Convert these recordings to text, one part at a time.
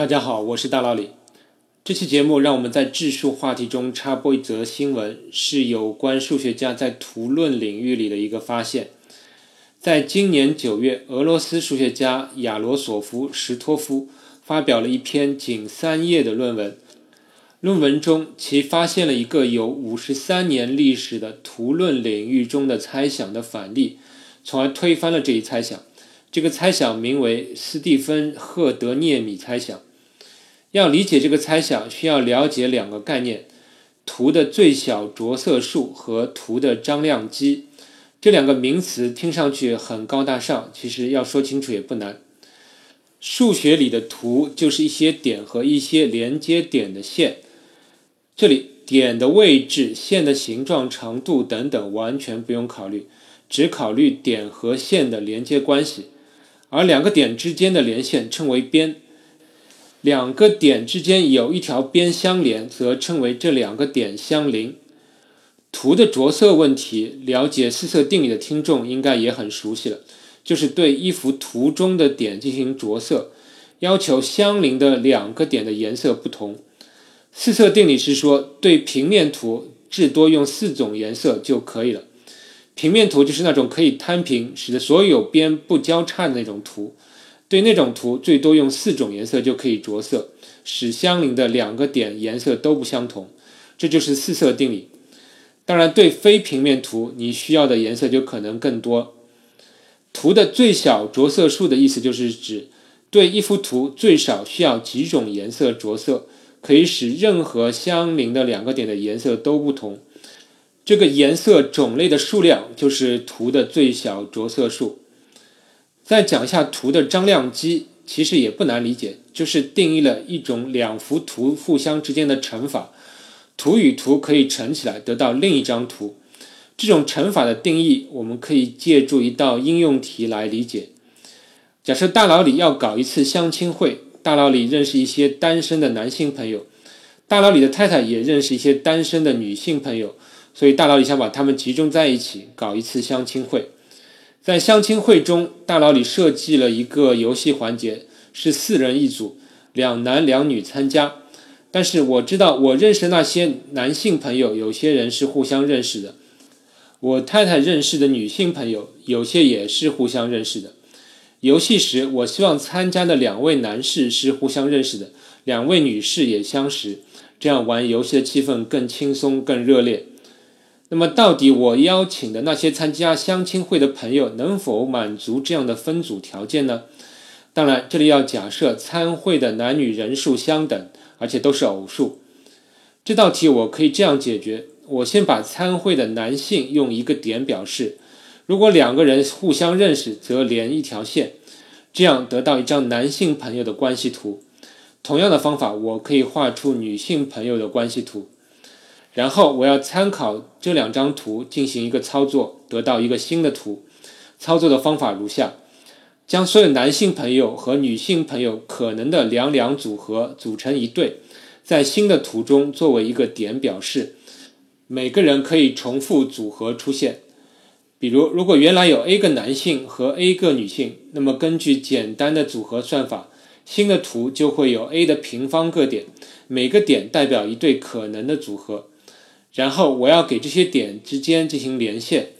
大家好，我是大老李。这期节目让我们在质数话题中插播一则新闻，是有关数学家在图论领域里的一个发现。在今年九月，俄罗斯数学家亚罗索夫·什托夫发表了一篇仅三页的论文。论文中，其发现了一个有五十三年历史的图论领域中的猜想的反例，从而推翻了这一猜想。这个猜想名为斯蒂芬·赫德涅米猜想。要理解这个猜想，需要了解两个概念：图的最小着色数和图的张量积。这两个名词听上去很高大上，其实要说清楚也不难。数学里的图就是一些点和一些连接点的线。这里点的位置、线的形状、长度等等完全不用考虑，只考虑点和线的连接关系。而两个点之间的连线称为边，两个点之间有一条边相连，则称为这两个点相邻。图的着色问题，了解四色定理的听众应该也很熟悉了，就是对一幅图中的点进行着色，要求相邻的两个点的颜色不同。四色定理是说，对平面图至多用四种颜色就可以了。平面图就是那种可以摊平，使得所有边不交叉的那种图。对那种图，最多用四种颜色就可以着色，使相邻的两个点颜色都不相同。这就是四色定理。当然，对非平面图，你需要的颜色就可能更多。图的最小着色数的意思就是指对一幅图最少需要几种颜色着色，可以使任何相邻的两个点的颜色都不同。这个颜色种类的数量就是图的最小着色数。再讲一下图的张量积，其实也不难理解，就是定义了一种两幅图互相之间的乘法，图与图可以乘起来得到另一张图。这种乘法的定义，我们可以借助一道应用题来理解。假设大佬李要搞一次相亲会，大佬李认识一些单身的男性朋友，大佬李的太太也认识一些单身的女性朋友。所以大佬李想把他们集中在一起搞一次相亲会，在相亲会中，大佬里设计了一个游戏环节，是四人一组，两男两女参加。但是我知道我认识那些男性朋友，有些人是互相认识的；我太太认识的女性朋友，有些也是互相认识的。游戏时，我希望参加的两位男士是互相认识的，两位女士也相识，这样玩游戏的气氛更轻松、更热烈。那么，到底我邀请的那些参加相亲会的朋友能否满足这样的分组条件呢？当然，这里要假设参会的男女人数相等，而且都是偶数。这道题我可以这样解决：我先把参会的男性用一个点表示，如果两个人互相认识，则连一条线，这样得到一张男性朋友的关系图。同样的方法，我可以画出女性朋友的关系图。然后我要参考这两张图进行一个操作，得到一个新的图。操作的方法如下：将所有男性朋友和女性朋友可能的两两组合组成一对，在新的图中作为一个点表示。每个人可以重复组合出现。比如，如果原来有 A 个男性和 A 个女性，那么根据简单的组合算法，新的图就会有 A 的平方个点，每个点代表一对可能的组合。然后我要给这些点之间进行连线，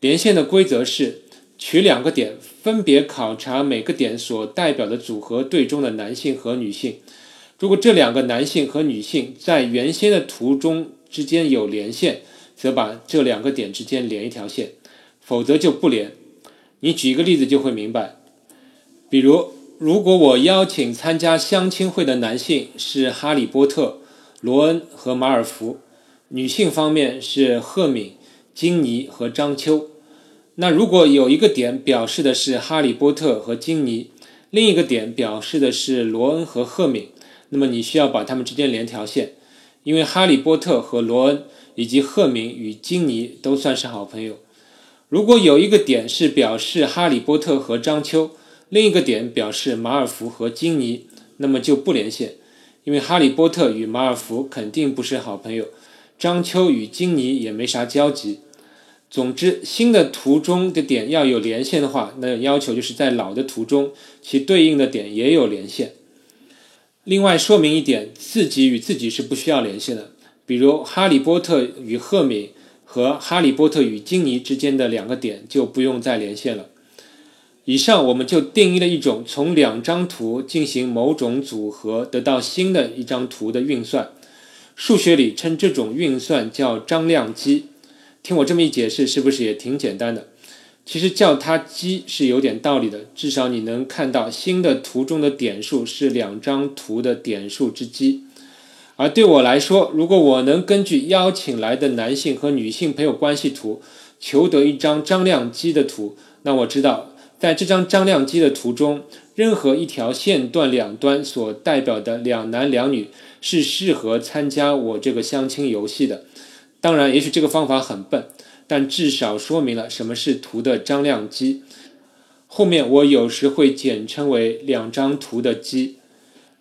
连线的规则是取两个点，分别考察每个点所代表的组合对中的男性和女性。如果这两个男性和女性在原先的图中之间有连线，则把这两个点之间连一条线，否则就不连。你举一个例子就会明白。比如，如果我邀请参加相亲会的男性是哈利波特、罗恩和马尔福。女性方面是赫敏、金妮和张秋。那如果有一个点表示的是哈利波特和金妮，另一个点表示的是罗恩和赫敏，那么你需要把它们之间连条线，因为哈利波特和罗恩以及赫敏与金妮都算是好朋友。如果有一个点是表示哈利波特和张秋，另一个点表示马尔福和金妮，那么就不连线，因为哈利波特与马尔福肯定不是好朋友。张秋与金妮也没啥交集。总之，新的图中的点要有连线的话，那要求就是在老的图中，其对应的点也有连线。另外说明一点，自己与自己是不需要连线的。比如哈利波特与赫敏和哈利波特与金妮之间的两个点就不用再连线了。以上我们就定义了一种从两张图进行某种组合得到新的一张图的运算，数学里称这种运算叫张量积。听我这么一解释，是不是也挺简单的？其实叫它积是有点道理的，至少你能看到新的图中的点数是两张图的点数之积。而对我来说，如果我能根据邀请来的男性和女性朋友关系图求得一张张量积的图，那我知道在这张张量积的图中，任何一条线段两端所代表的两男两女是适合参加我这个相亲游戏的。当然，也许这个方法很笨。但至少说明了什么是图的张量积。后面我有时会简称为两张图的积。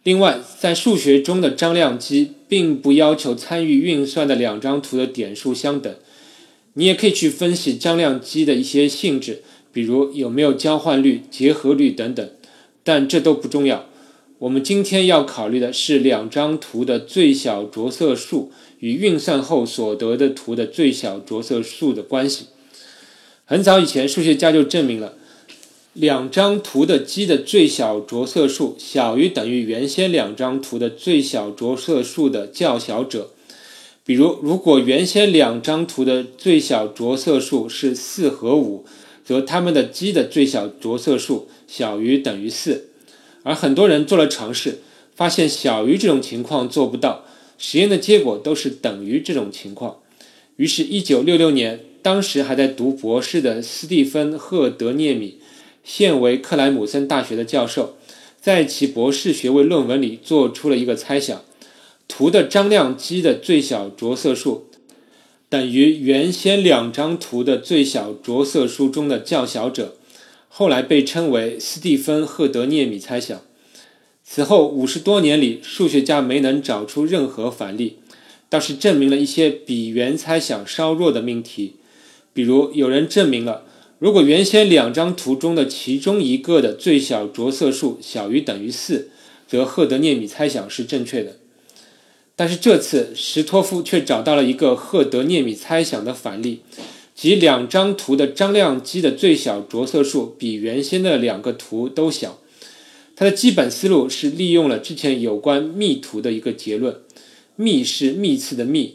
另外，在数学中的张量积并不要求参与运算的两张图的点数相等。你也可以去分析张量积的一些性质，比如有没有交换率、结合率等等。但这都不重要。我们今天要考虑的是两张图的最小着色数。与运算后所得的图的最小着色数的关系，很早以前数学家就证明了，两张图的积的最小着色数小于等于原先两张图的最小着色数的较小者。比如，如果原先两张图的最小着色数是四和五，则它们的积的最小着色数小于等于四。而很多人做了尝试，发现小于这种情况做不到。实验的结果都是等于这种情况，于是1966年，当时还在读博士的斯蒂芬·赫德涅米，现为克莱姆森大学的教授，在其博士学位论文里做出了一个猜想：图的张量积的最小着色数等于原先两张图的最小着色数中的较小者，后来被称为斯蒂芬·赫德涅米猜想。此后五十多年里，数学家没能找出任何反例，倒是证明了一些比原猜想稍弱的命题。比如，有人证明了，如果原先两张图中的其中一个的最小着色数小于等于四，则赫德涅米猜想是正确的。但是这次，什托夫却找到了一个赫德涅米猜想的反例，即两张图的张量积的最小着色数比原先的两个图都小。它的基本思路是利用了之前有关幂图的一个结论，幂是幂次的幂，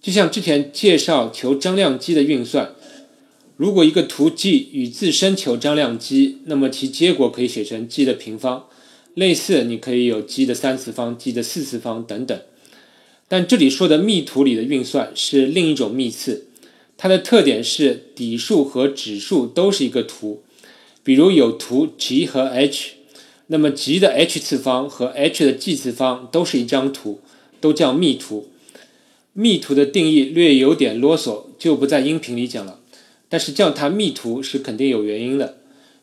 就像之前介绍求张量积的运算，如果一个图 G 与自身求张量积，那么其结果可以写成 G 的平方。类似，你可以有 G 的三次方、G 的四次方等等。但这里说的幂图里的运算是另一种幂次，它的特点是底数和指数都是一个图，比如有图 G 和 H。那么 G 的 h 次方和 h 的 g 次方都是一张图，都叫幂图。幂图的定义略有点啰嗦，就不在音频里讲了。但是叫它幂图是肯定有原因的。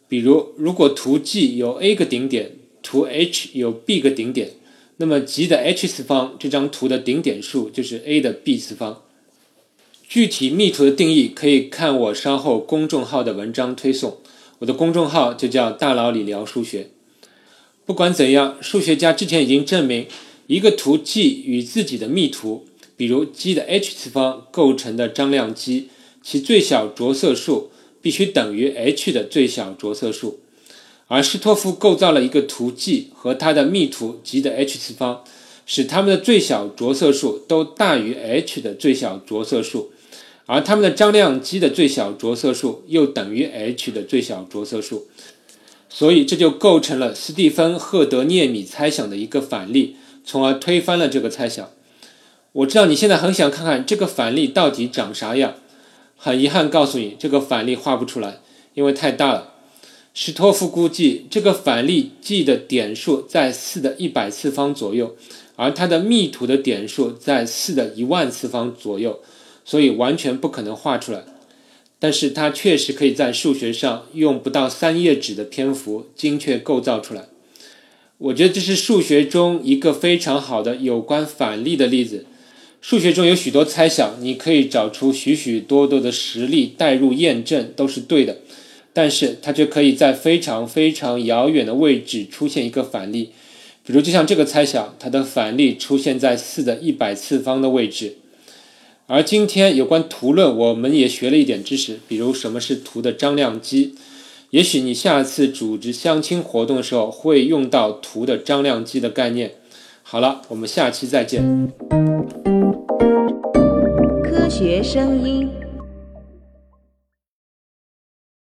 比如，如果图 G 有 a 个顶点，图 H 有 b 个顶点，那么 G 的 h 次方这张图的顶点数就是 a 的 b 次方。具体密图的定义可以看我稍后公众号的文章推送，我的公众号就叫大佬李聊数学。不管怎样，数学家之前已经证明，一个图 G 与自己的密图，比如 G 的 h 次方构成的张量积，其最小着色数必须等于 h 的最小着色数。而施托夫构造了一个图 G 和它的密图 G 的 h 次方，使它们的最小着色数都大于 h 的最小着色数，而它们的张量积的最小着色数又等于 h 的最小着色数。所以这就构成了斯蒂芬·赫德涅米猜想的一个反例，从而推翻了这个猜想。我知道你现在很想看看这个反例到底长啥样，很遗憾告诉你，这个反例画不出来，因为太大了。史托夫估计这个反例 G 的点数在四的一百次方左右，而它的密图的点数在四的一万次方左右，所以完全不可能画出来。但是它确实可以在数学上用不到三页纸的篇幅精确构造出来。我觉得这是数学中一个非常好的有关反例的例子。数学中有许多猜想，你可以找出许许多多的实例带入验证都是对的，但是它却可以在非常非常遥远的位置出现一个反例。比如就像这个猜想，它的反例出现在四的一百次方的位置。而今天有关图论，我们也学了一点知识，比如什么是图的张量积。也许你下次组织相亲活动的时候会用到图的张量积的概念。好了，我们下期再见。科学声音。